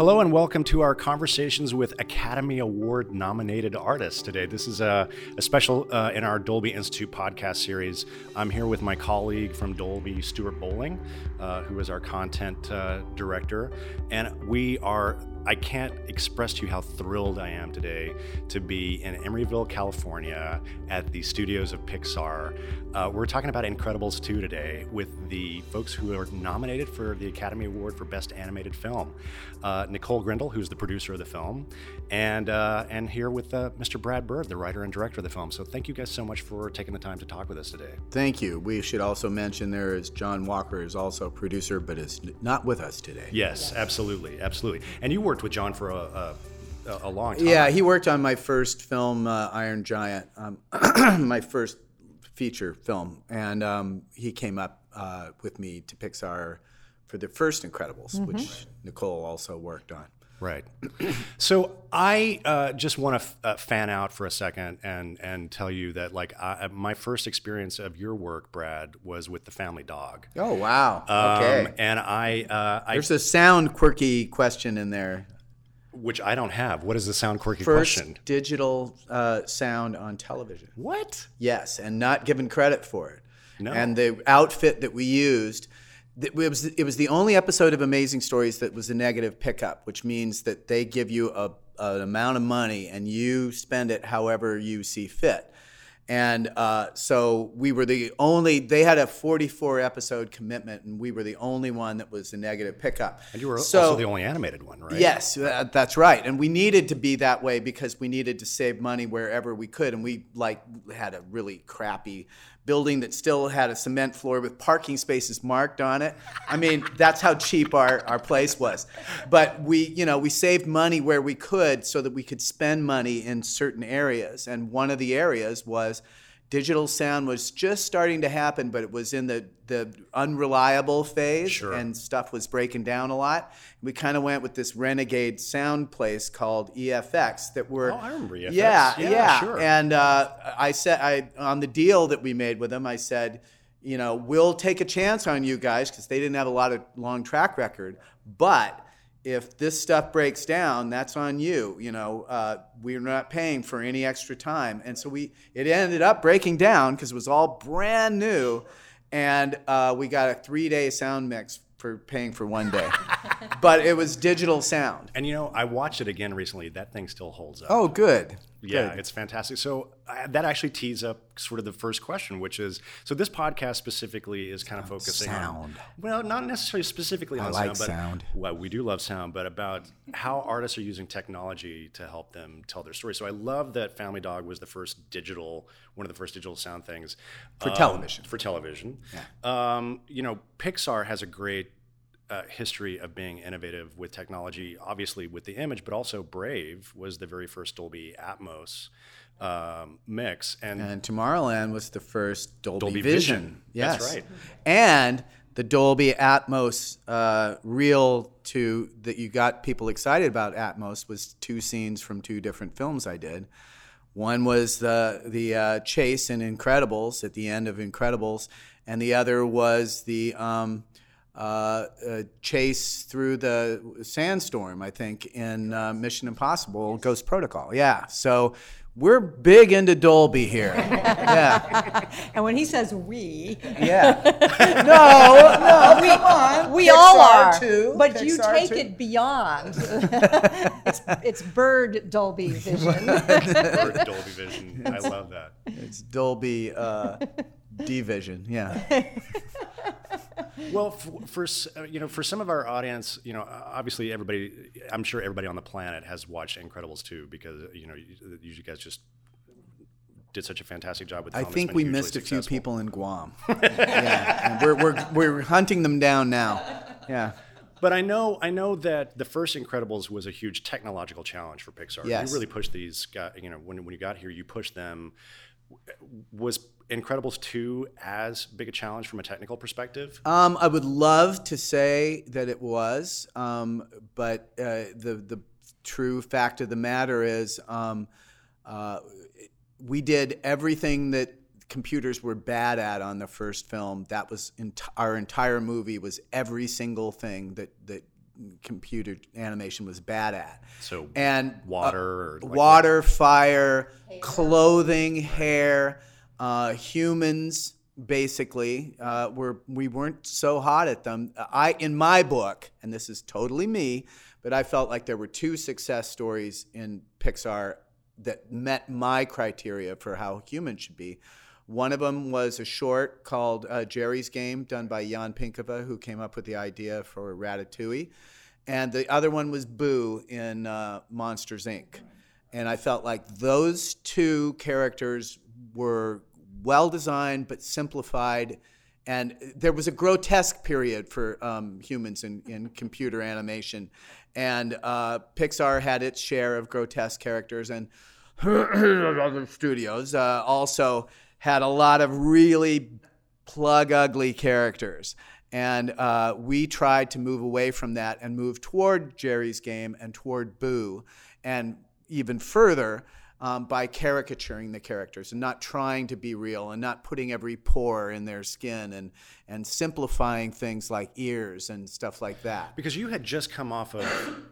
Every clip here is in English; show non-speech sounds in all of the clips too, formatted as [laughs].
Hello and welcome to our conversations with Academy Award nominated artists today. This is a, a special uh, in our Dolby Institute podcast series. I'm here with my colleague from Dolby, Stuart Bowling, uh, who is our content uh, director, and we are I can't express to you how thrilled I am today to be in Emeryville, California, at the studios of Pixar. Uh, we're talking about Incredibles 2 today with the folks who are nominated for the Academy Award for Best Animated Film. Uh, Nicole Grindle, who's the producer of the film, and uh, and here with uh, Mr. Brad Bird, the writer and director of the film. So thank you guys so much for taking the time to talk with us today. Thank you. We should also mention there is John Walker is also a producer, but is not with us today. Yes, yes. absolutely, absolutely. And you worked with John for a, a, a long time. Yeah, he worked on my first film, uh, Iron Giant, um, [clears throat] my first feature film, and um, he came up uh, with me to Pixar for the first Incredibles, mm-hmm. which Nicole also worked on. Right. [clears throat] so I uh, just want to f- uh, fan out for a second and and tell you that like I, my first experience of your work, Brad, was with the Family Dog. Oh wow! Um, okay. And I, uh, I there's a sound quirky question in there which I don't have. What is the sound quirky First question? digital uh, sound on television. What? Yes, and not given credit for it. No. And the outfit that we used, it was it was the only episode of Amazing Stories that was a negative pickup, which means that they give you a an amount of money and you spend it however you see fit. And uh, so we were the only, they had a 44 episode commitment, and we were the only one that was a negative pickup. And you were so, also the only animated one, right? Yes, uh, that's right. And we needed to be that way because we needed to save money wherever we could. And we like had a really crappy building that still had a cement floor with parking spaces marked on it. I mean, that's how cheap our, our place was. But we, you know, we saved money where we could so that we could spend money in certain areas. And one of the areas was digital sound was just starting to happen, but it was in the, the unreliable phase sure. and stuff was breaking down a lot. We kind of went with this renegade sound place called EFX that were. Oh, I remember EFX. Yeah, yeah. yeah. Sure. And uh, I said, I on the deal that we made with them, I said, you know, we'll take a chance on you guys because they didn't have a lot of long track record, but if this stuff breaks down, that's on you. You know, uh, we're not paying for any extra time, and so we it ended up breaking down because it was all brand new, and uh, we got a three day sound mix for paying for one day. [laughs] [laughs] but it was digital sound. And you know, I watched it again recently. That thing still holds up. Oh, good. Yeah, good. it's fantastic. So uh, that actually tees up sort of the first question, which is so this podcast specifically is kind of focusing on sound. on well, not necessarily specifically I on like sound, but sound. well, we do love sound, but about how artists are using technology to help them tell their story. So I love that Family Dog was the first digital, one of the first digital sound things for um, television. For television, yeah. Um, you know, Pixar has a great uh, history of being innovative with technology, obviously with the image, but also Brave was the very first Dolby Atmos um, mix. And, and Tomorrowland was the first Dolby, Dolby Vision. Vision. Yes. That's right. And the Dolby Atmos uh, reel to that you got people excited about Atmos was two scenes from two different films I did. One was the the uh, chase in Incredibles at the end of Incredibles, and the other was the um, uh, chase through the sandstorm, I think, in uh, Mission Impossible Ghost Protocol. Yeah. So we're big into Dolby here. [laughs] yeah. And when he says we. Yeah. [laughs] no, no, we, come on. We Pixar all are. Too. But Pixar you take too. it beyond. [laughs] it's, it's Bird Dolby Vision. Bird Dolby Vision. I love that. It's Dolby uh, D-Vision. Yeah. Well, for, for, uh, you know, for some of our audience, you know, obviously everybody, I'm sure everybody on the planet has watched Incredibles 2 because you know you, you guys just did such a fantastic job with. The I think we missed a few people in Guam. [laughs] yeah, and we're, we're we're hunting them down now. Yeah. But I know, I know that the first Incredibles was a huge technological challenge for Pixar. Yes. You really pushed these, guys, you know, when, when you got here, you pushed them. Was Incredibles 2 as big a challenge from a technical perspective? Um, I would love to say that it was, um, but uh, the the true fact of the matter is, um, uh, we did everything that computers were bad at on the first film. That was ent- our entire movie was every single thing that that computer animation was bad at. So and uh, water or like water, fire, clothing, hair, uh, humans. Basically, uh, were we weren't so hot at them. I, in my book, and this is totally me, but I felt like there were two success stories in Pixar that met my criteria for how humans should be. One of them was a short called uh, Geri's Game, done by Jan Pinkava, who came up with the idea for Ratatouille. And the other one was Boo in uh, Monsters, Inc. And I felt like those two characters were well designed but simplified. And there was a grotesque period for um, humans in, in computer animation. And uh, Pixar had its share of grotesque characters. And [clears throat] other studios uh, also had a lot of really plug ugly characters. And uh, we tried to move away from that and move toward Geri's game and toward Boo, and even further um, by caricaturing the characters and not trying to be real and not putting every pore in their skin and, and simplifying things like ears and stuff like that. Because you had just come off of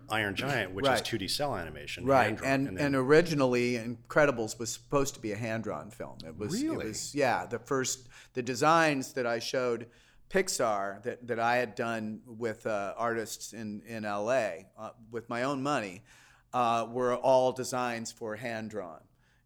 Iron Giant, which Right. is 2D cell animation. Right, hand-drawn, and then- and originally Incredibles was supposed to be a hand drawn film. It was Really? it was yeah the first the designs that I showed Pixar that, that I had done with uh, artists in in L.A. Uh, with my own money uh, were all designs for hand drawn.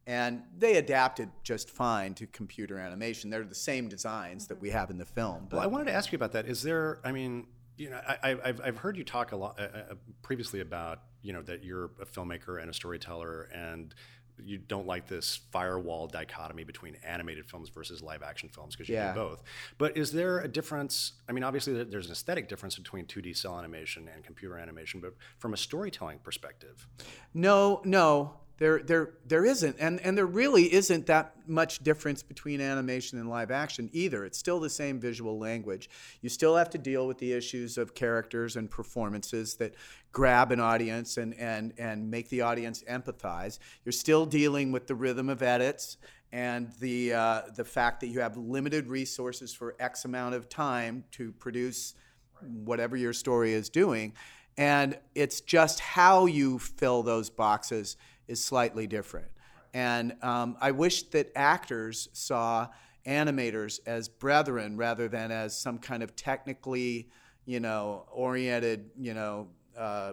And they adapted just fine to computer animation. They're the same designs that we have in the film. But Well, I wanted to ask you about that. Is there? I mean, you know, I, I've I've heard you talk a lot uh, uh, previously about you know that you're a filmmaker and a storyteller, and you don't like this firewall dichotomy between animated films versus live action films because you Yeah. do both. But is there a difference? I mean, obviously there's an aesthetic difference between 2D cell animation and computer animation, but from a storytelling perspective, No, no, there, there, there isn't, and and there really isn't that much difference between animation and live action either. It's still the same visual language. You still have to deal with the issues of characters and performances that grab an audience and and and make the audience empathize. You're still dealing with the rhythm of edits and the uh, the fact that you have limited resources for X amount of time to produce whatever your story is doing. And it's just how you fill those boxes is slightly different. And um, I wish that actors saw animators as brethren rather than as some kind of technically, you know, oriented, you know, uh,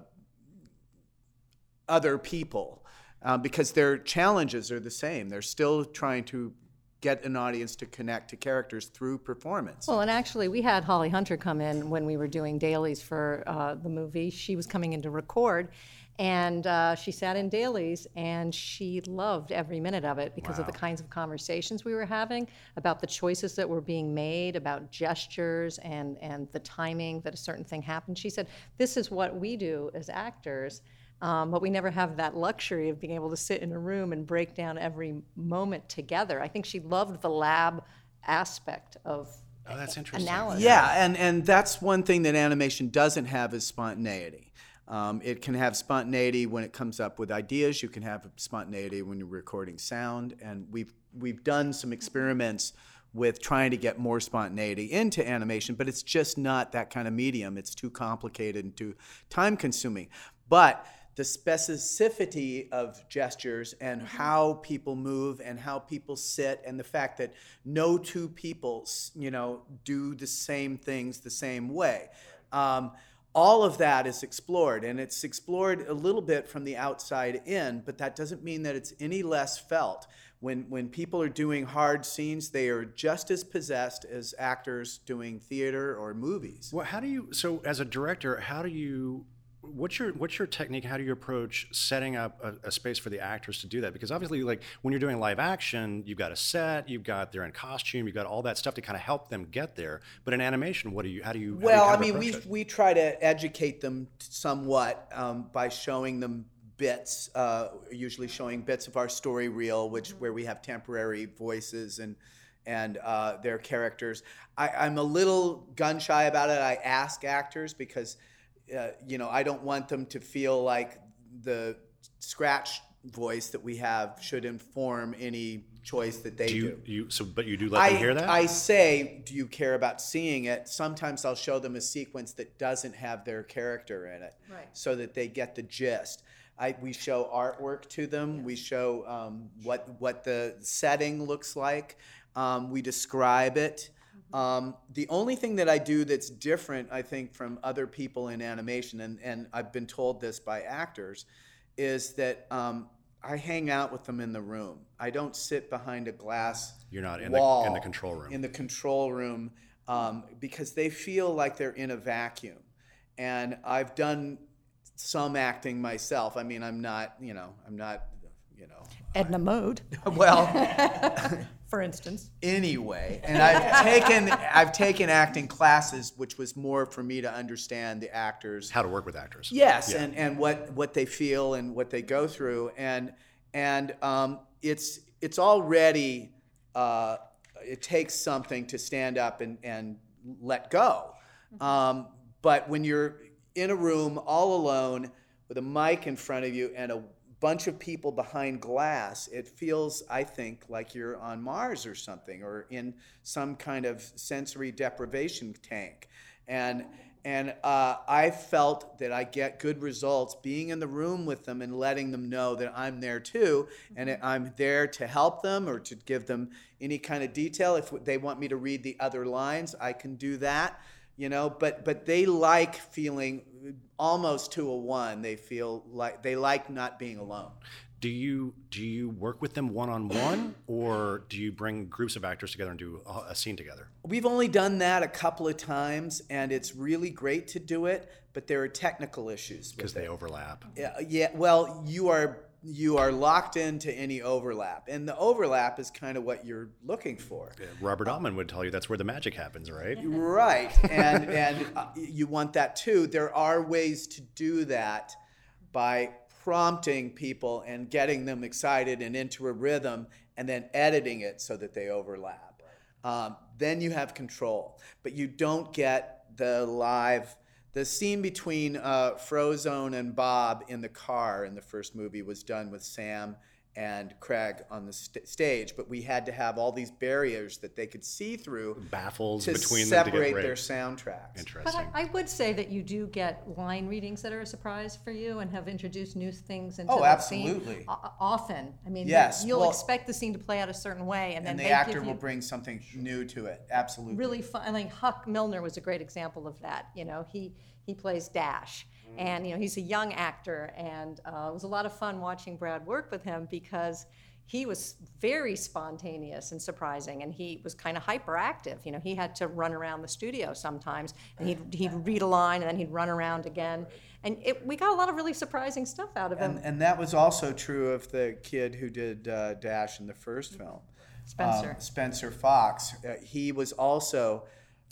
other people, uh, because their challenges are the same. They're still trying to get an audience to connect to characters through performance. Well, and actually, we had Holly Hunter come in when we were doing dailies for uh, the movie. She was coming in to record, and uh, she sat in dailies, and she loved every minute of it because of the kinds of conversations we were having about the choices that were being made, about gestures and and the timing that a certain thing happened. She said, "This is what we do as actors." Um, but we never have that luxury of being able to sit in a room and break down every moment together. I think she loved the lab aspect of oh, that's interesting. analysis. Yeah, and, and that's one thing that animation doesn't have is spontaneity. Um, it can have spontaneity when it comes up with ideas. You can have spontaneity when you're recording sound, and we've we've done some experiments with trying to get more spontaneity into animation, but it's just not that kind of medium. It's too complicated and too time consuming. But the specificity of gestures and how people move and how people sit and the fact that no two people you know do the same things the same way um, all of that is explored and it's explored a little bit from the outside in but that doesn't mean that it's any less felt when when people are doing hard scenes they are just as possessed as actors doing theater or movies Well, how do you? So, as a director, how do you? What's your what's your technique? How do you approach setting up a, a space for the actors to do that? Because obviously, like when you're doing live action, you've got a set, you've got they're in costume, you've got all that stuff to kind of help them get there. But in animation, what do you? How do you? how do you Well, I mean, we it? we try to educate them somewhat um, by showing them bits, uh, usually showing bits of our story reel, which where we have temporary voices and and uh, their characters. I, I'm a little gun shy about it. I ask actors because uh, you know I don't want them to feel like the scratch voice that we have should inform any choice that they Do do. you, you so but you do let I, them hear that? I say, do you care about seeing it? Sometimes I'll show them a sequence that doesn't have their character in it, Right. so that they get the gist. I, we show artwork to them. We show um, what what the setting looks like. Um, we describe it. Um, the only thing that I do that's different, I think, from other people in animation, and, and I've been told this by actors, is that um, I hang out with them in the room. I don't sit behind a glass You're not in the- in the control room. In the control room, um, because they feel like they're in a vacuum. And I've done some acting myself. I mean, I'm not, you know, I'm not, you know, Edna Mode, [laughs] well, [laughs] for instance. anyway. And I've taken, I've taken acting classes, which was more for me to understand the actors How to work with actors? Yes, Yeah. and, and what, what they feel and what they go through, and and um, it's it's already uh, it takes something to stand up and, and let go. Um, but when you're in a room all alone with a mic in front of you and a bunch of people behind glass, it feels, I think, like you're on Mars or something, or in some kind of sensory deprivation tank. And and uh, I felt that I get good results being in the room with them and letting them know that I'm there too, and I'm there to help them or to give them any kind of detail. If they want me to read the other lines, I can do that. You know, but but they like feeling almost to a one. They feel like they like not being alone. Do you do you work with them one on one, or do you bring groups of actors together and do a, a scene together? We've only done that a couple of times, and it's really great to do it. But there are technical issues Because they overlap. Yeah, yeah. Well, you are you are locked into any overlap, and the overlap is kind of what you're looking for. Robert Altman would tell you that's where the magic happens, right? Right, [laughs] and and uh, you want that too. There are ways to do that by prompting people and getting them excited and into a rhythm, and then editing it so that they overlap. Um, then you have control, but you don't get the live. The scene between uh, Frozone and Bob in the car in the first movie was done with Sam and Craig on the st- stage, but we had to have all these barriers that they could see through Baffles to between them to separate get their right. soundtracks. But Interesting. I, I would say that you do get line readings that are a surprise for you and have introduced new things into Oh, that scene. absolutely. O- often. I mean, Yes, you'll well- expect the scene to play out a certain way, and then and the they actor give will bring something new to it. Absolutely. really fun. I mean, Huck Milner was a great example of that. You know, he he plays Dash, and you know he's a young actor, and uh, it was a lot of fun watching Brad work with him because he was very spontaneous and surprising, and he was kind of hyperactive. You know, he had to run around the studio sometimes, and he'd he'd read a line, and then he'd run around again, and it, we got a lot of really surprising stuff out of him. And, and that was also true of the kid who did uh, Dash in the first film. Spencer. Um, Spencer Fox. Uh, he was also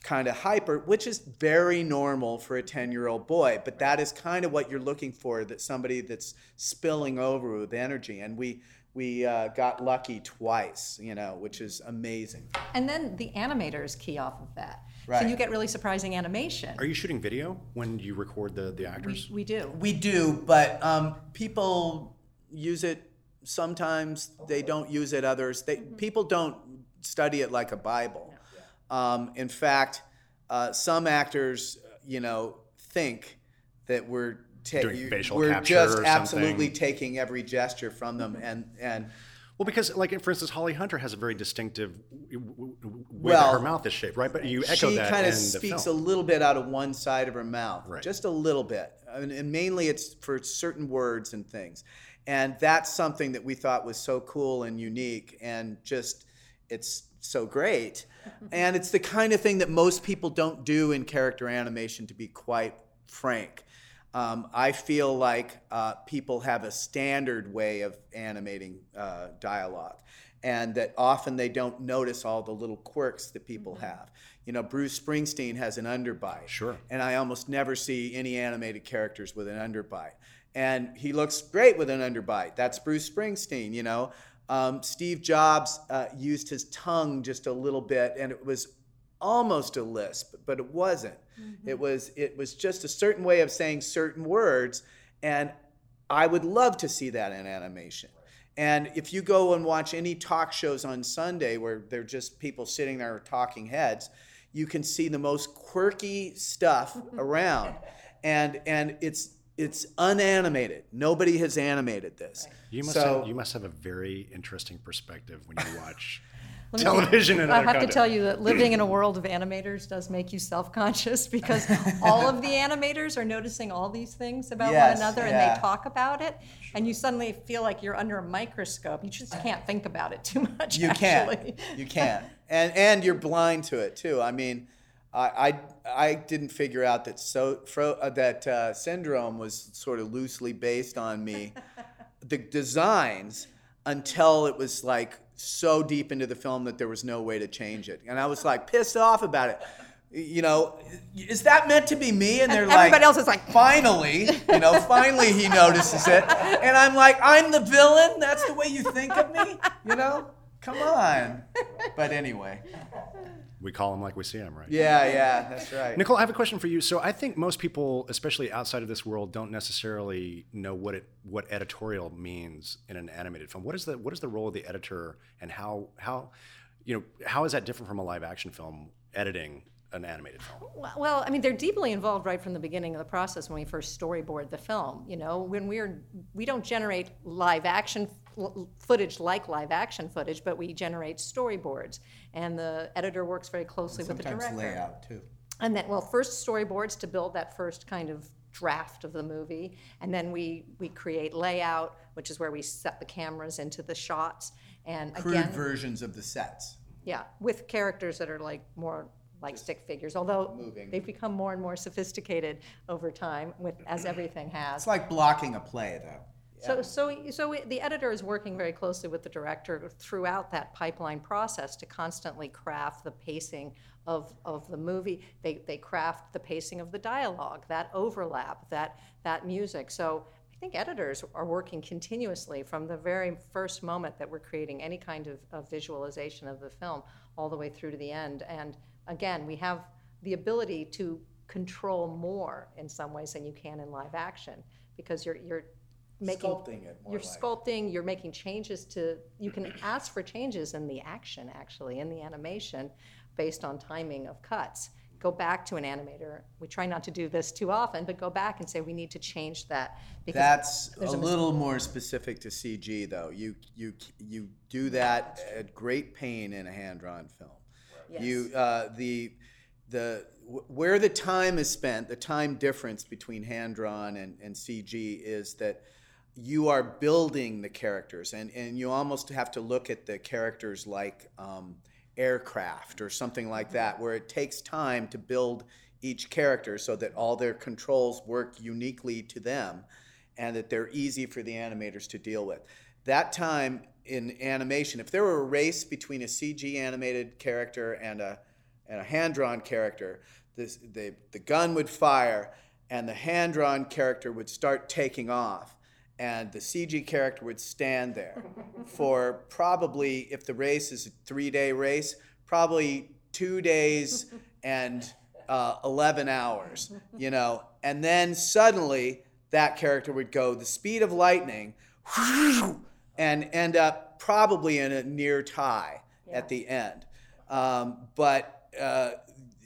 kind of hyper, which is very normal for a 10 year old boy, but that is kind of what you're looking for that somebody that's spilling over with energy. And we, we uh, got lucky twice, you know, which is amazing. And then the animators key off of that. So you get really surprising animation. Are you shooting video when you record the, the actors? we do. We do, but um, people use it. Sometimes they don't use it. Others, they people don't study it like a Bible. Um, in fact, uh, some actors, you know, think that we're ta- Doing facial we're capture just or absolutely something. taking every gesture from them, and and Well, because like for instance, Holly Hunter has a very distinctive way Well, that her mouth is shaped, right? But you echo she that She kind of speaks a little bit out of one side of her mouth, Right. just a little bit, and, and mainly it's for certain words and things, and that's something that we thought was so cool and unique, and just it's so great, [laughs] and it's the kind of thing that most people don't do in character animation, to be quite frank. Um, I feel like uh, people have a standard way of animating uh, dialogue, and that often they don't notice all the little quirks that people have. You know, Bruce Springsteen has an underbite. Sure. And I almost never see any animated characters with an underbite. And he looks great with an underbite. That's Bruce Springsteen, you know. Um, Steve Jobs uh, used his tongue just a little bit, and it was almost a lisp, but it wasn't. It was it was just a certain way of saying certain words, and I would love to see that in animation. And if you go and watch any talk shows on Sunday where they're just people sitting there talking heads, you can see the most quirky stuff [laughs] around. And and it's it's unanimated. Nobody has animated this. You must So- have, you must have a very interesting perspective when you watch [laughs] television and I other have to tell you that living in a world of animators does make you self-conscious [laughs] because all of the animators are noticing all these things about Yes, one another and they talk about it, and you suddenly feel like you're under a microscope. You just can't think about it too [laughs] much. You actually. can't. You can't. And and you're blind to it too. I mean, I I, I didn't figure out that so fro, uh, that uh, syndrome was sort of loosely based on me, [laughs] the designs until it was like so deep into the film that there was no way to change it, and I was like pissed off about it. You know, is that meant to be me? And they're like, everybody else is like, finally, you know, finally he notices it. And I'm like, I'm the villain? That's the way you think of me? You know? Come on. But anyway. We call them like we see them, right? Yeah, yeah, that's right. Nicole, I have a question for you. So I think most people, especially outside of this world, don't necessarily know what it what editorial means in an animated film. What is the what is the role of the editor, and how how you know how is that different from a live action film editing an animated film? Well- Well, I mean, they're deeply involved right from the beginning of the process when we first storyboard the film. You know, when we're we don't generate live action footage like live action footage, but we generate storyboards, and the editor works very closely with the director. Sometimes layout too. And then, well, first storyboards to build that first kind of draft of the movie, and then we we create layout, which is where we set the cameras into the shots, and Crude again, versions of the sets. yeah, with characters that are like more like stick figures, although moving. they've become more and more sophisticated over time, with as [clears throat] everything has. It's like blocking a play though. So, so, so the editor is working very closely with the director throughout that pipeline process to constantly craft the pacing of, of the movie. They, they craft the pacing of the dialogue, that overlap, that, that music. So I think editors are working continuously from the very first moment that we're creating any kind of, of visualization of the film all the way through to the end. And again, we have the ability to control more in some ways than you can in live action because you're, you're making Sculpting it more you're like. sculpting you're making changes to you can ask for changes in the action actually in the animation based on timing of cuts go back to an animator we try not to do this too often but go back and say we need to change that because That's a a little more specific to CG though. You you you do that at great pain in a hand-drawn film. You uh, the the wh- where the time is spent, the time difference between hand-drawn and, and CG is that you are building the characters, and, and you almost have to look at the characters like um, aircraft or something like that, where it takes time to build each character so that all their controls work uniquely to them and that they're easy for the animators to deal with. That time in animation, if there were a race between a CG animated character and a, and a hand drawn character, this, the, the gun would fire and the hand drawn character would start taking off. And the CG character would stand there [laughs] for probably, if the race is a three day race, probably two days and uh, 11 hours, you know. And then suddenly that character would go the speed of lightning [laughs] and end up probably in a near tie at the end. Um, but uh,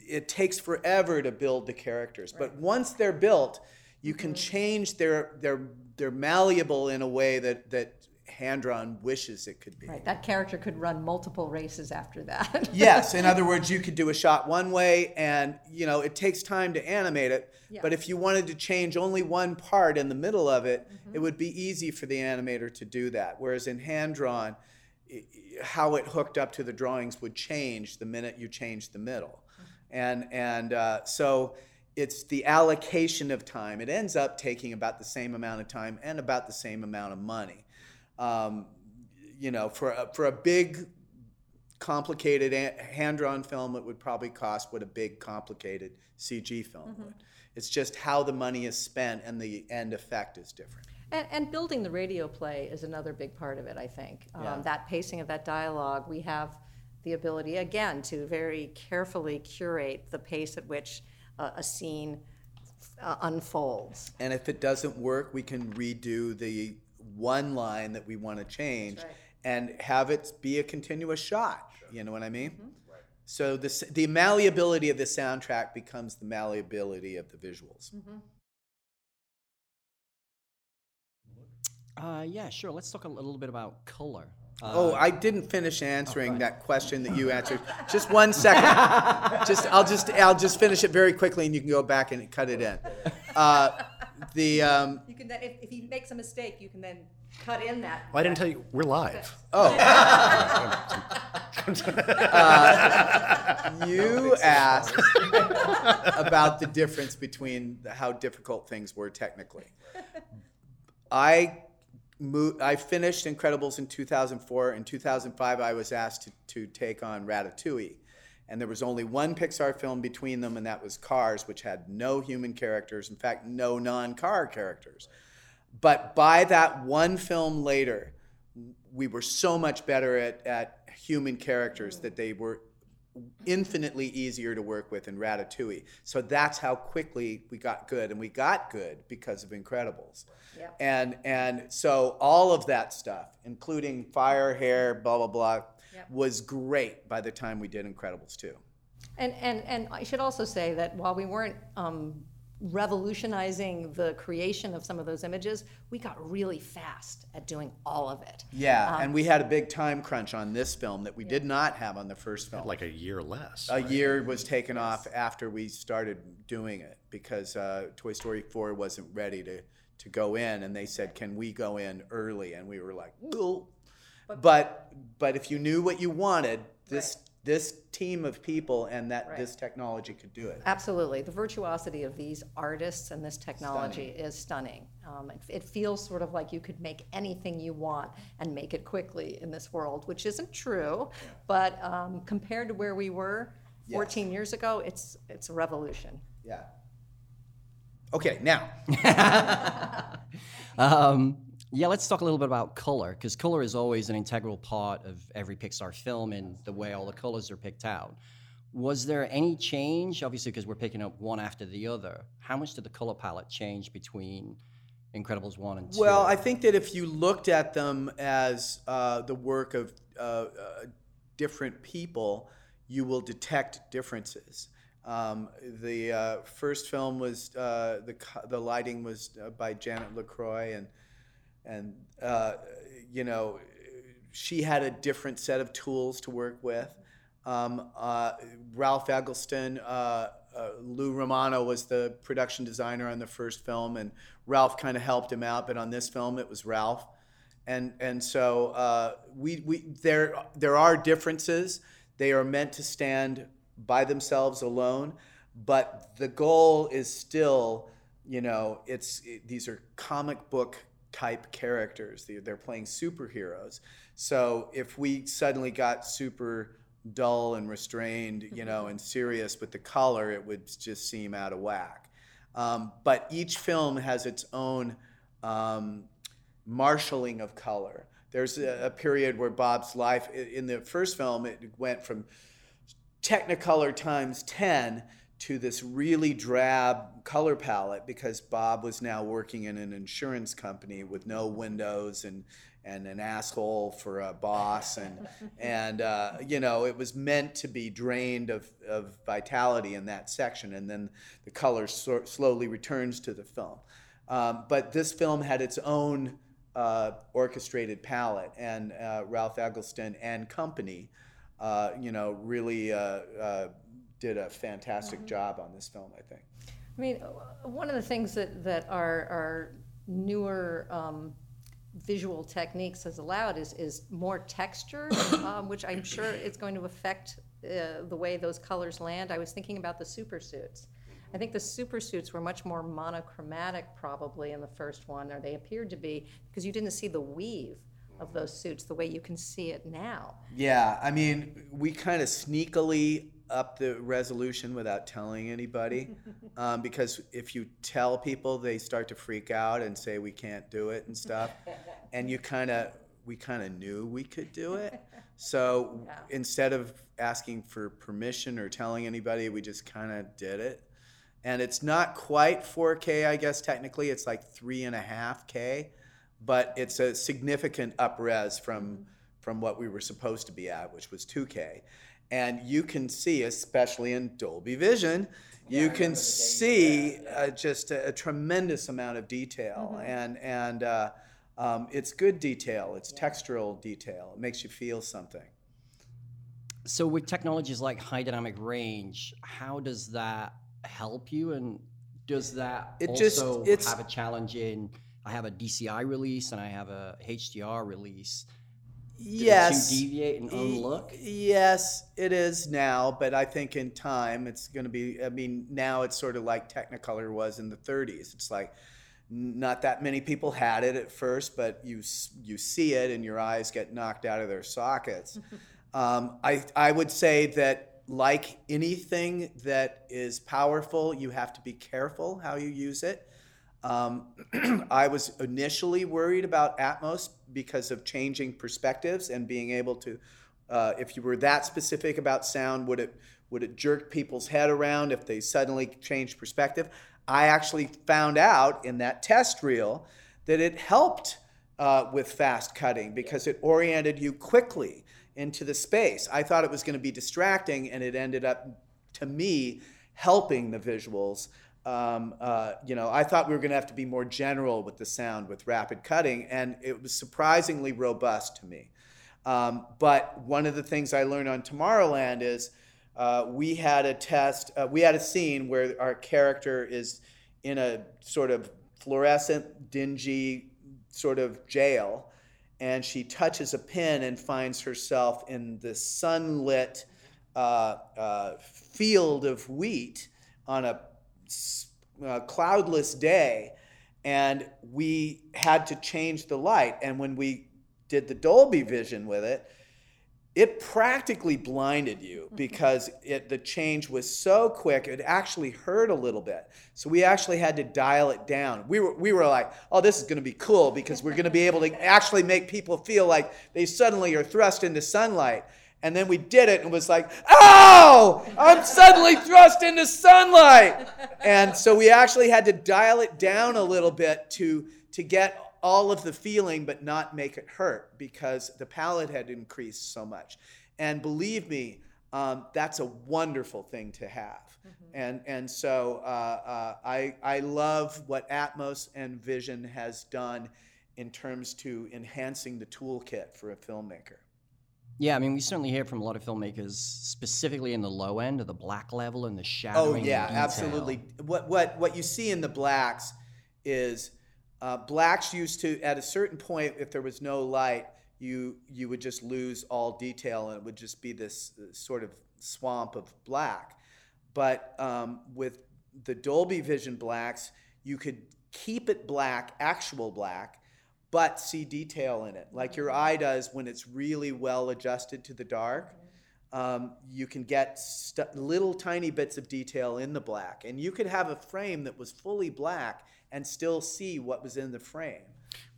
it takes forever to build the characters. But once they're built, you can change their their they're malleable in a way that that hand drawn wishes it could be. right that character could run multiple races after that [laughs] yes, in other [laughs] words, you could do a shot one way, and you know it takes time to animate it. But if you wanted to change only one part in the middle of it, it would be easy for the animator to do that. Whereas in hand drawn, i- i- how it hooked up to the drawings would change the minute you changed the middle, and and uh, so it's the allocation of time. It ends up taking about the same amount of time and about the same amount of money. Um, you know, for a, for a big complicated hand drawn film, it would probably cost what a big complicated CG film would. It's just how the money is spent and the end effect is different. And, and building the radio play is another big part of it, I think. Um, Yeah. That pacing of that dialogue, we have the ability, again, to very carefully curate the pace at which uh, a scene uh, unfolds. And if it doesn't work, we can redo the one line that we want to change right. and have it be a continuous shot. You know what I mean? So the, the malleability of the soundtrack becomes the malleability of the visuals. Uh, yeah, sure. Let's talk a little bit about color. Uh, Oh, I didn't finish answering that question that you answered. [laughs] Just one second. just I'll just [laughs] I'll just finish it very quickly, and you can go back and cut it in. Uh, the um, You can then, if, if he makes a mistake, you can then cut in that. Well, I didn't tell you we're live. [laughs] oh, [laughs] you asked about the difference between how difficult things were technically. I moved, I finished Incredibles in 2004. In 2005, I was asked to, to take on Ratatouille. And there was only one Pixar film between them, and that was Cars, which had no human characters. In fact, no non car characters. But by that one film later, we were so much better at, at human characters that they were infinitely easier to work with in Ratatouille. So that's how quickly we got good, and we got good because of Incredibles. And and so all of that stuff, including fire, hair, blah blah blah, Yep. was great by the time we did Incredibles 2. And, and, and I should also say that while we weren't um, revolutionizing the creation of some of those images, we got really fast at doing all of it. Yeah, and we had a big time crunch on this film that we did not have on the first film. Like a year less. a year was taken off after we started doing it because uh, Toy Story 4 wasn't ready to, to go in, and they said, "Can we go in early?" And we were like, "No." But but if you knew what you wanted, this this team of people and that Right. this technology could do it. Absolutely. The virtuosity of these artists and this technology is stunning. Um, it, it feels sort of like you could make anything you want and make it quickly in this world, which isn't true. But um, compared to where we were 14 years ago, it's, it's a revolution. Yeah. Okay, now [laughs] [laughs] Um, yeah, let's talk a little bit about color, because color is always an integral part of every Pixar film and the way all the colors are picked out. Was there any change? Obviously, because we're picking up one after the other. How much did the color palette change between Incredibles 1 and 2? Well, I think that if you looked at them as uh, the work of uh, uh, different people, you will detect differences. Um, the uh, first film was uh, the the lighting was uh, by Janet Lucroy, and and uh, you know she had a different set of tools to work with. Um, uh, Ralph Eggleston, uh, uh, Lou Romano was the production designer on the first film, and Ralph kind of helped him out. But on this film, it was Ralph, and and so uh, we we there there are differences. They are meant to stand by themselves alone, but the goal is still, you know, it's it, these are comic book type characters. They, they're playing superheroes. So if we suddenly got super dull and restrained, you know, and serious with the color, it would just seem out of whack. Um, but each film has its own um, marshaling of color. There's a, a period where Bob's life, in the first film, it went from Technicolor times 10 to this really drab color palette because Bob was now working in an insurance company with no windows and and an asshole for a boss. And [laughs] and uh, you know it was meant to be drained of, of vitality in that section. And then the color so- slowly returns to the film. Um, but this film had its own uh, orchestrated palette. And uh, Ralph Eggleston and company uh, you know, really uh, uh, did a fantastic job on this film, I think. I mean, one of the things that, that our, our newer um, visual techniques has allowed is, is more texture, [coughs] um, which I'm sure is going to affect uh, the way those colors land. I was thinking about the super suits. I think the super suits were much more monochromatic probably in the first one, or they appeared to be, because you didn't see the weave of those suits the way you can see it now. Yeah, I mean, we kind of sneakily up the resolution without telling anybody, [laughs] um, because if you tell people, they start to freak out and say we can't do it and stuff, [laughs] and you kind of we kind of knew we could do it. [laughs] So instead of asking for permission or telling anybody, we just kind of did it. and it's not quite 4K, I guess technically it's like three and a half K, but it's a significant upres from from what we were supposed to be at, which was 2K. And you can see, especially in Dolby Vision, you can see uh, just a, a tremendous amount of detail, and and uh, um, it's good detail. It's textural detail. It makes you feel something. So with technologies like high dynamic range, how does that help you? And does that It also just- it's- have a challenge in? I have a DCI release and I have a HDR release. Do the two Yes. deviate in own Y- look. Yes, it is now, but I think in time it's going to be. I mean, now it's sort of like Technicolor was in the 30s. It's like not that many people had it at first, but you you see it and your eyes get knocked out of their sockets. [laughs] um, I I would say that like anything that is powerful, you have to be careful how you use it. Um, [clears throat] I was initially worried about Atmos because of changing perspectives and being able to, uh, if you were that specific about sound, would it would it jerk people's head around if they suddenly changed perspective? I actually found out in that test reel that it helped uh, with fast cutting because it oriented you quickly into the space. I thought it was going to be distracting, and it ended up, to me, helping the visuals. Um, uh, you know, I thought we were going to have to be more general with the sound with rapid cutting, and it was surprisingly robust to me. Um, but one of the things I learned on Tomorrowland is uh, we had a test, uh, we had a scene where our character is in a sort of fluorescent, dingy sort of jail, and she touches a pin and finds herself in the sunlit uh, uh, field of wheat on a uh, cloudless day. And we had to change the light. And when we did the Dolby Vision with it, it practically blinded you because it, the change was so quick it actually hurt a little bit so we actually had to dial it down we were, we were like oh this is going to be cool because we're going to be able to [laughs] actually make people feel like they suddenly are thrust into sunlight and then we did it and it was like oh i'm suddenly thrust into sunlight and so we actually had to dial it down a little bit to to get all of the feeling but not make it hurt because the palette had increased so much. And believe me, um, that's a wonderful thing to have. And, and so uh, uh, I, I love what Atmos and Vision has done in terms to enhancing the toolkit for a filmmaker. Yeah, I mean, we certainly hear from a lot of filmmakers, specifically in the low end of the black level and the Oh shadowing. and yeah, absolutely. What what what you see in the blacks is uh, blacks used to at a certain point, if there was no light, you you would just lose all detail and it would just be this sort of swamp of black. But um, with the Dolby Vision blacks, you could keep it black, actual black, but see detail in it, like your eye does when it's really well adjusted to the dark um, you can get st- little tiny bits of detail in the black. And you could have a frame that was fully black and still see what was in the frame.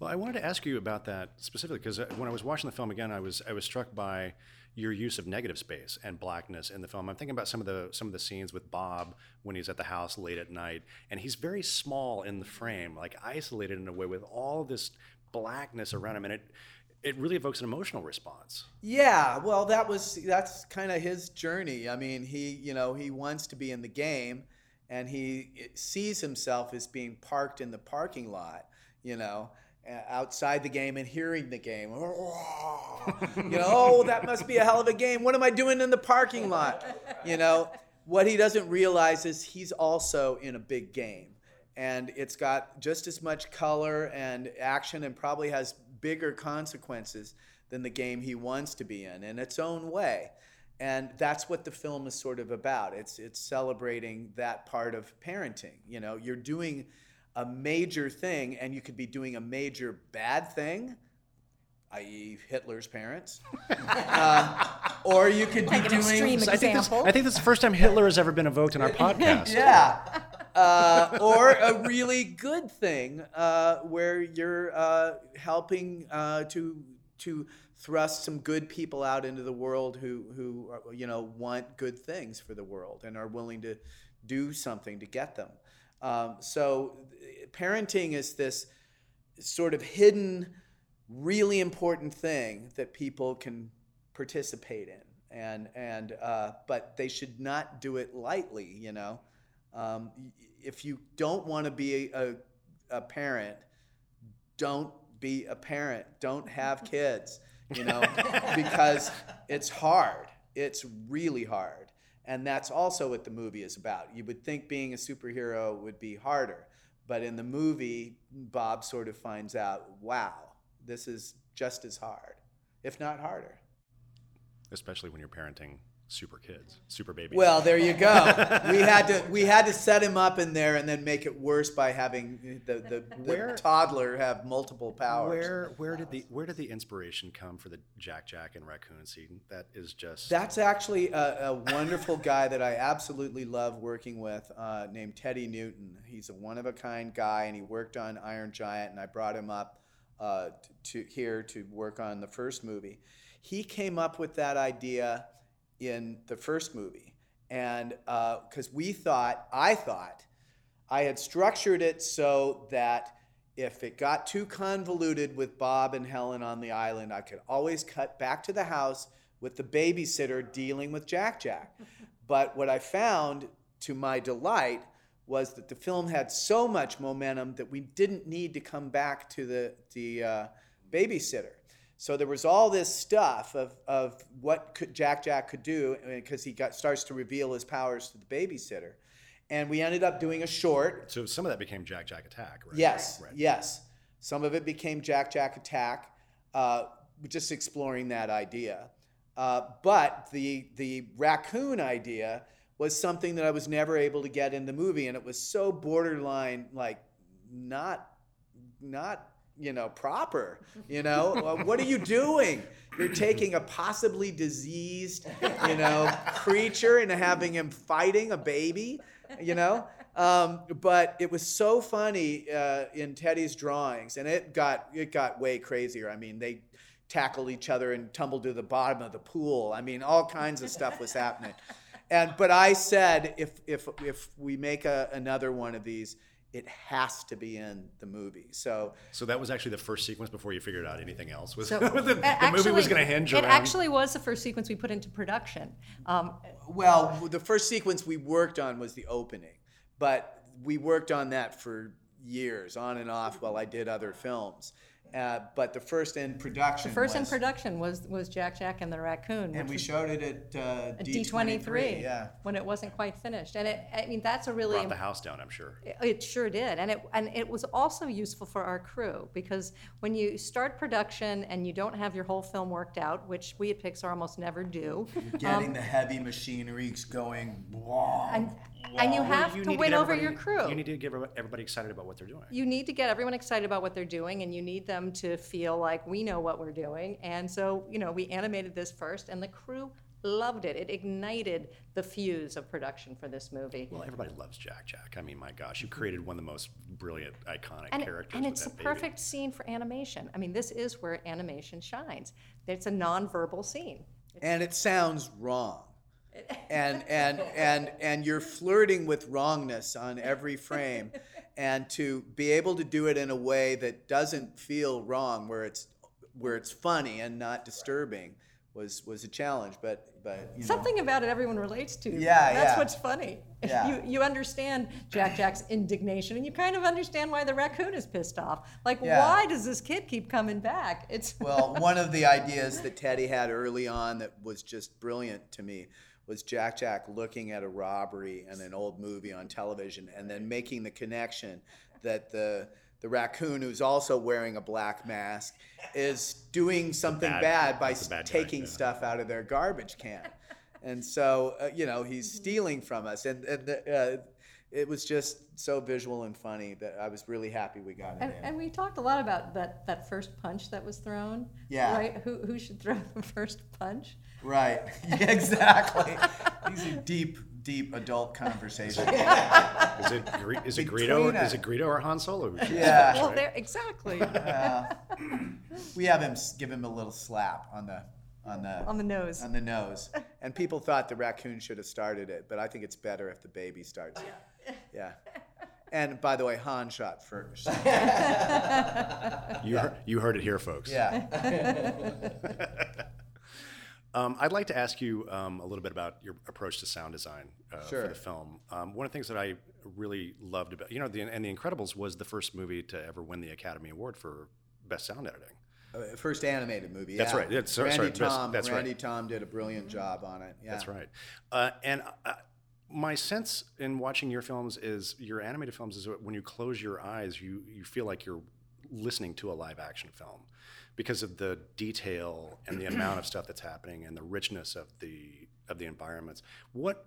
Well, I wanted to ask you about that specifically because when I was watching the film again, I was I was struck by your use of negative space and blackness in the film. I'm thinking about some of the some of the scenes with Bob when he's at the house late at night, and he's very small in the frame, like isolated in a way with all this blackness around him, and it it really evokes an emotional response. Yeah, well, that was that's kind of his journey. I mean, he you know he wants to be in the game, and he sees himself as being parked in the parking lot. You know, outside the game and hearing the game. [laughs] you know, oh, that must be a hell of a game. What am I doing in the parking lot? You know, what he doesn't realize is he's also in a big game. And it's got just as much color and action and probably has bigger consequences than the game he wants to be in in its own way. And that's what the film is sort of about. It's it's celebrating that part of parenting. You know, you're doing a major thing and you could be doing a major bad thing, i.e., Hitler's parents, [laughs] uh, or you could be Like an doing extreme I think, this, example. I think this is the first time Hitler has ever been evoked in our [laughs] podcast. yeah. Uh, or a really good thing uh, where you're uh, helping uh, to to thrust some good people out into the world who who are, you know want good things for the world and are willing to do something to get them. Um, so parenting is this sort of hidden, really important thing that people can participate in, and and uh, but they should not do it lightly. You know, um, if you don't want to be a, a parent, don't be a parent. Don't have [laughs] kids. You know, because it's hard. It's really hard. And that's also what the movie is about. You would think being a superhero would be harder, but in the movie, Bob sort of finds out, wow, this is just as hard, if not harder. Especially when you're parenting super kids, super babies. Well, there you go. [laughs] we had to we had to set him up in there and then make it worse by having the, the, the Where- toddler have multiple powers. where where did the where did the inspiration come for the Jack Jack and raccoon scene? That is just That's actually a, a wonderful guy that I absolutely love working with, uh, named Teddy Newton. He's a one of a kind guy, and he worked on Iron Giant, and I brought him up uh, to here to work on the first movie. He came up with that idea in the first movie, and because we thought, I thought, I had structured it so that if it got too convoluted with Bob and Helen on the island, I could always cut back to the house with the babysitter dealing with Jack Jack. [laughs] But what I found, to my delight, was that the film had so much momentum that we didn't need to come back to the, the uh, babysitter. So there was all this stuff of, of what could Jack Jack could do because he got starts to reveal his powers to the babysitter. And we ended up doing a short so some of that became Jack Jack Attack, right? Yes, Right. yes. Some of it became Jack Jack Attack, uh, just exploring that idea. Uh, but the the raccoon idea was something that I was never able to get in the movie, and it was so borderline, like not not you know proper. You know, [laughs] Uh, what are you doing? You're taking a possibly diseased, you know, creature and having him fighting a baby. You know, um, but it was so funny uh, in Teddy's drawings, and it got it got way crazier. I mean, they tackled each other and tumbled to the bottom of the pool. I mean, all kinds of stuff was happening. And but I said, if if if we make a, another one of these, it has to be in the movie. So So that was actually the first sequence before you figured out anything else. Was So [laughs] the, the movie was going to hinge It around? actually was the first sequence we put into production. Um, Well, the first sequence we worked on was the opening, but we worked on that for years, on and off, while I did other films. Uh, but the first in production, the first in production was was Jack Jack and the Raccoon, and we showed it at uh, a D23. D23 Yeah, when it wasn't quite finished. And it, I mean, that's a really brought the house down. I'm sure. It sure did, and it and it was also useful for our crew because when you start production and you don't have your whole film worked out, which we at Pixar almost never do, You're getting the heavy machinery going. Wah, and and you have you to win get over your crew. You need to get everybody excited about what they're doing. you need to get everyone excited about what they're doing and you need them to feel like we know what we're doing and so you know we animated this first and the crew loved it it ignited the fuse of production for this movie Well, everybody loves Jack Jack. I mean, my gosh, you created one of the most brilliant, iconic and, it- characters. and it's the baby. perfect scene for animation i mean this is where animation shines it's a nonverbal scene and it sounds wrong. [laughs] and and and and you're flirting with wrongness on every frame [laughs] and to be able to do it in a way that doesn't feel wrong where it's where it's funny and not disturbing was was a challenge but but you know something about it everyone relates to Yeah, that's yeah. what's funny [laughs] Yeah. you you understand jack jack's indignation and you kind of understand why the raccoon is pissed off like Yeah. why does this kid keep coming back it's well, one of the ideas that Teddy had early on that was just brilliant to me was Jack Jack looking at a robbery in an old movie on television and then making the connection that the the raccoon who's also wearing a black mask is doing something bad- bad, by that's the bad guy, taking yeah. stuff out of their garbage can. [laughs] and so, uh, you know, he's stealing from us. And, and uh, it was just so visual and funny that I was really happy we got it And, and we talked a lot about that, that first punch that was thrown. Yeah. Right? Who, who should throw the first punch? Right. [laughs] Yeah, exactly. These are deep, deep adult conversations. [laughs] Is it Gre- it Between Greedo? us. Is it Greedo or Han Solo? who Yeah. Well, right? there, exactly. Yeah. we have him give him a little slap on the on the On the nose. on the nose. And people thought the raccoon should have started it, but I think it's better if the baby starts it. [laughs] Yeah. And by the way, Han shot first. [laughs] You, heard, you heard it here, folks. Yeah. [laughs] Um, I'd like to ask you um, a little bit about your approach to sound design uh, for the film. Um, one of the things that I really loved about, you know, the, and The Incredibles was the first movie to ever win the Academy Award for Best Sound Editing. Uh, First animated movie. That's yeah. right. It's- Randy sorry, best- Thom. that's right. Randy Thom did a brilliant job on it. Yeah. That's right. Uh, and uh, my sense in watching your films is your animated films is when you close your eyes, you you feel like you're listening to a live action film because of the detail and the amount of stuff that's happening and the richness of the of the environments. What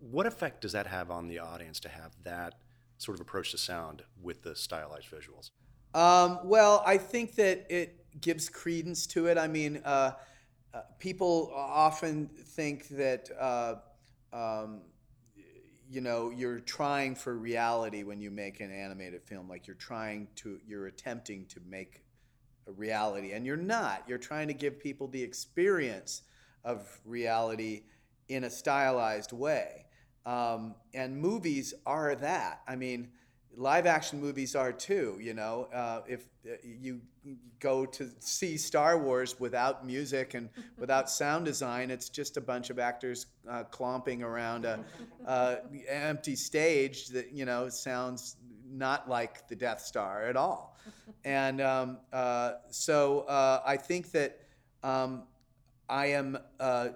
what effect does that have on the audience to have that sort of approach to sound with the stylized visuals? Um, well, I think that it gives credence to it. I mean, uh, uh, people often think that, uh, um, you know, you're trying for reality when you make an animated film. Like you're trying to, you're attempting to make a reality, and you're not. You're trying to give people the experience of reality in a stylized way. Um, and movies are that. I mean, live action movies are too. You know, uh, if uh, you go to see Star Wars without music and without [laughs] sound design, it's just a bunch of actors uh, clomping around a uh, empty stage that you know sounds not like the Death Star at all. And um, uh, so uh, I think that um, I am uh,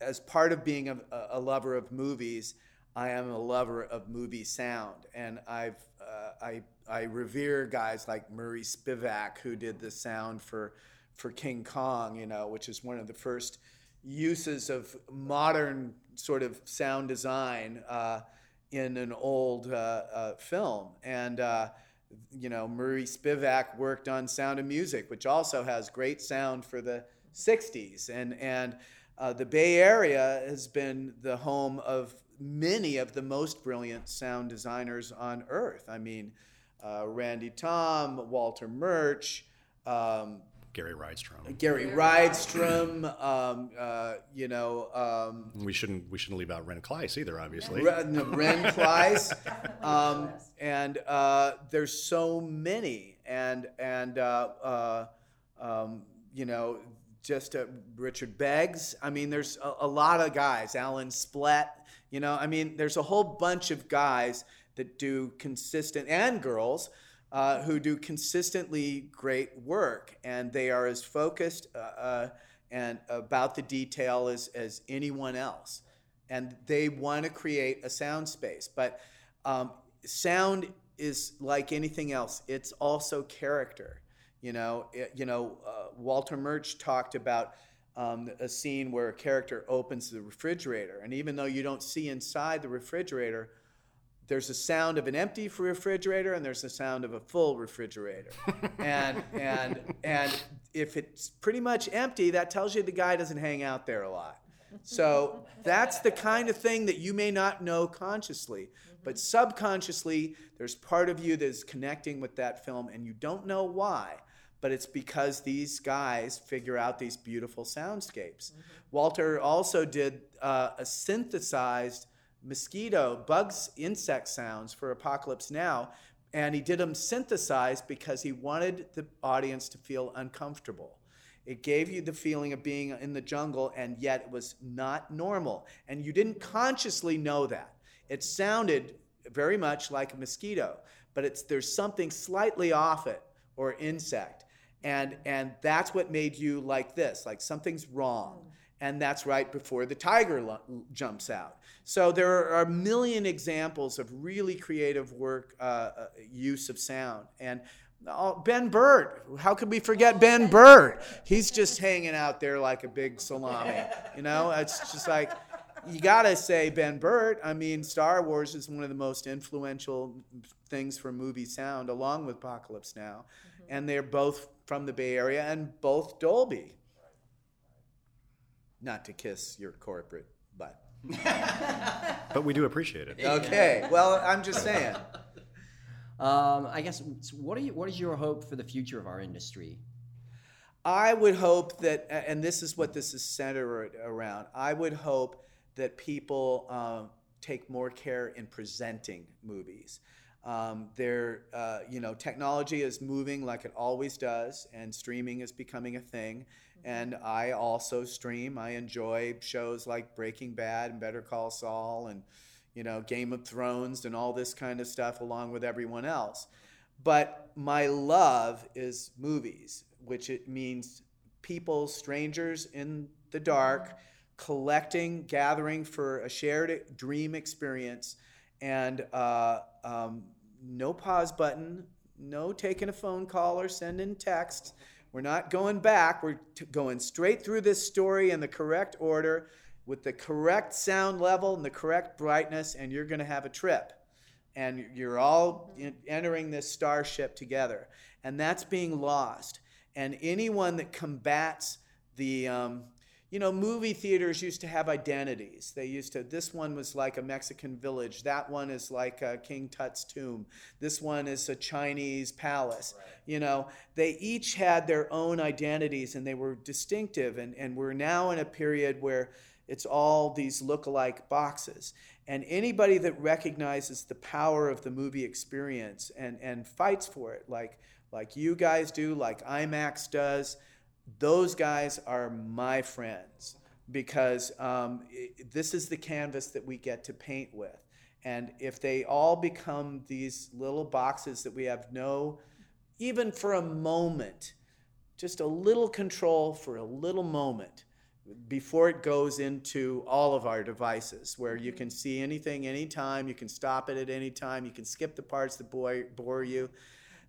as part of being a, a lover of movies, I am a lover of movie sound, and I've uh, I I revere guys like Murray Spivack who did the sound for for King Kong, you know, which is one of the first uses of modern sort of sound design uh, in an old uh, uh, film, and. Uh, you know, Murray Spivack worked on Sound of Music, which also has great sound for the 60s. And, and uh, the Bay Area has been the home of many of the most brilliant sound designers on earth. I mean, uh, Randy Thom, Walter Murch, um, Gary Rydstrom. Gary Rydstrom, um, uh, you know, um, We shouldn't we shouldn't leave out Ren Klyce either, obviously. Ren, no, Ren [laughs] Klyce, [laughs] um, and uh, there's so many, and and uh, uh, um, you know, just uh, Richard Beggs. I mean, there's a, a lot of guys. Alan Splet. You know, I mean, there's a whole bunch of guys that do consistent and girls. Uh, who do consistently great work, and they are as focused uh, uh, and about the detail as, as anyone else and they want to create a sound space. But um, sound is like anything else; it's also character. You know, It- you know. Uh, Walter Murch talked about um, a scene where a character opens the refrigerator, and even though you don't see inside the refrigerator, there's a sound of an empty refrigerator and there's the sound of a full refrigerator. [laughs] and and and if it's pretty much empty, that tells you the guy doesn't hang out there a lot. So that's the kind of thing that you may not know consciously, but subconsciously there's part of you that is connecting with that film and you don't know why. But it's because these guys figure out these beautiful soundscapes. Walter also did uh, a synthesized mosquito, bugs, insect sounds for Apocalypse Now. And he did them synthesized because he wanted the audience to feel uncomfortable. It gave you the feeling of being in the jungle, and yet it was not normal. And you didn't consciously know that. It sounded very much like a mosquito, but it's, there's something slightly off it or insect. And, and that's what made you like this, like something's wrong and that's right before the tiger jumps out. So there are a million examples of really creative work, uh, uh, use of sound. And oh, Ben Burtt, how could we forget Ben Burtt? He's just hanging out there like a big salami. You know, it's just like, you gotta say Ben Burtt. I mean, Star Wars is one of the most influential things for movie sound, along with Apocalypse Now. And they're both from the Bay Area and both Dolby not to kiss your corporate butt. [laughs] But we do appreciate it. Okay, well, I'm just saying. [laughs] Um, I guess. What are you? What is your hope for the future of our industry? I would hope that, and this is what this is centered around. I would hope that people um, take more care in presenting movies. Um, there, uh, you know, technology is moving like it always does, and streaming is becoming a thing. And I also stream. I enjoy shows like Breaking Bad and Better Call Saul and, you know, Game of Thrones and all this kind of stuff along with everyone else. But my love is movies, which it means people, strangers in the dark, collecting, gathering for a shared dream experience, and uh, um, no pause button, no taking a phone call or sending text. We're not going back. We're t- going straight through this story in the correct order with the correct sound level and the correct brightness, and you're going to have a trip. And you're all in- entering this starship together. And that's being lost. And anyone that combats the, um, you know, movie theaters used to have identities. They used to, this one was like a Mexican village. That one is like a King Tut's tomb. This one is a Chinese palace. Right. You know, they each had their own identities and they were distinctive. And, and we're now in a period where it's all these look-alike boxes. And anybody that recognizes the power of the movie experience and, and fights for it, like, like you guys do, like IMAX does, those guys are my friends because um, it, this is the canvas that we get to paint with. And if they all become these little boxes that we have no, even for a moment, just a little control for a little moment before it goes into all of our devices where you can see anything anytime, you can stop it at any time, you can skip the parts that bore you.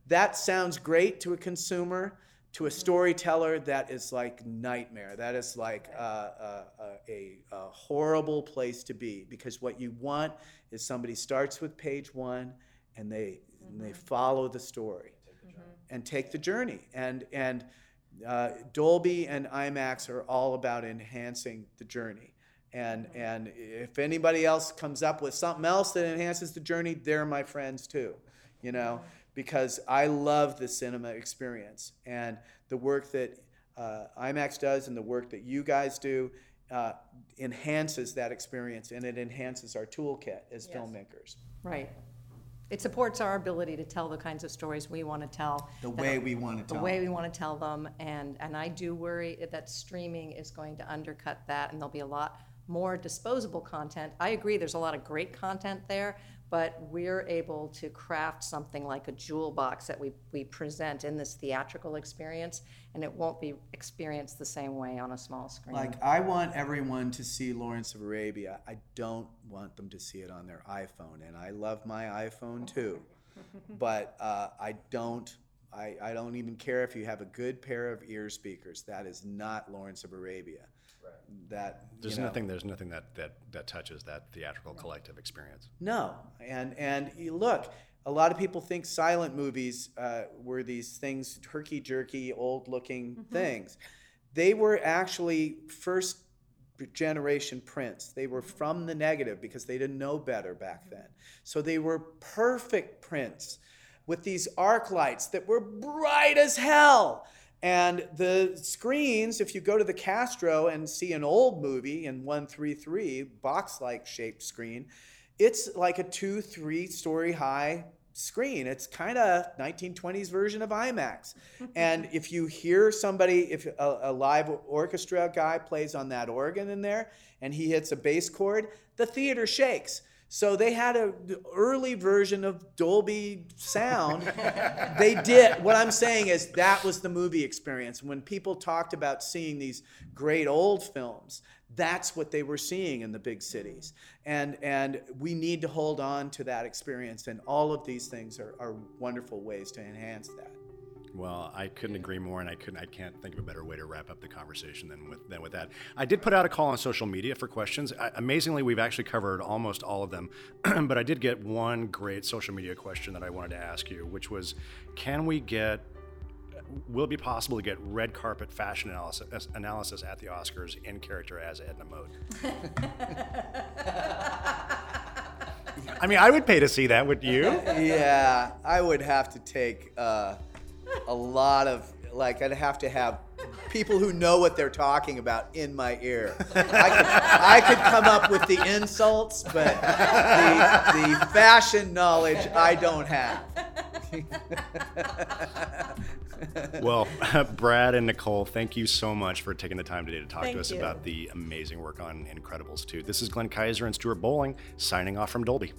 That sounds great to a consumer to a storyteller that is like nightmare. That is like a, a, a, horrible place to be because what you want is somebody starts with page one and they and they mm-hmm. follow the story and take the journey. And and uh, Dolby and IMAX are all about enhancing the journey. And mm-hmm. and if anybody else comes up with something else that enhances the journey they're my friends too you know because I love the cinema experience and the work that uh, IMAX does and the work that you guys do uh, enhances that experience and it enhances our toolkit as yes. filmmakers. Right. It supports our ability to tell the kinds of stories we want to tell. The way we want to tell. The way we want to tell them, and and I do worry that streaming is going to undercut that, and there'll be a lot more disposable content. I agree. There's a lot of great content there, but we're able to craft something like a jewel box that we, we present in this theatrical experience, and it won't be experienced the same way on a small screen. Like, I want everyone to see Lawrence of Arabia. I don't want them to see it on their iPhone, and I love my iPhone too. [laughs] but uh, I don't. I, I don't even care if you have a good pair of ear speakers. That is not Lawrence of Arabia that there's you know, nothing there's nothing that, that that touches that theatrical collective experience. No and and look a lot of people think silent movies uh, were these things herky jerky old looking mm-hmm. things. They were actually first generation prints. They were from the negative because they didn't know better back then. So they were perfect prints with these arc lights that were bright as hell and the screens, if you go to the Castro and see an old movie in 133, box like shaped screen, it's like a two, three story high screen. It's kind of 1920s version of IMAX. [laughs] and if you hear somebody, if a, a, live orchestra guy plays on that organ in there and he hits a bass chord, the theater shakes. So they had an early version of Dolby sound. they did. What I'm saying is that was the movie experience. When people talked about seeing these great old films, that's what they were seeing in the big cities. And, and we need to hold on to that experience. And all of these things are, are wonderful ways to enhance that. Well, I couldn't agree more, and I couldn't. I can't think of a better way to wrap up the conversation than with than with that. I did put out a call on social media for questions. I, amazingly, we've actually covered almost all of them, [clears throat] but I did get one great social media question that I wanted to ask you, which was, can we get will it be possible to get red carpet fashion analysis, analysis at the Oscars in character as Edna Mode? [laughs] I mean, I would pay to see that. Would you? Yeah, I would have to take uh, a lot of like I'd have to have people who know what they're talking about in my ear. I could, I could come up with the insults, but the, the fashion knowledge I don't have. [laughs] well, [laughs] Brad and Nicole, thank you so much for taking the time today to talk Thank to us you. about the amazing work on Incredibles 2. This is Glenn Kiser and Stuart Bowling signing off from Dolby.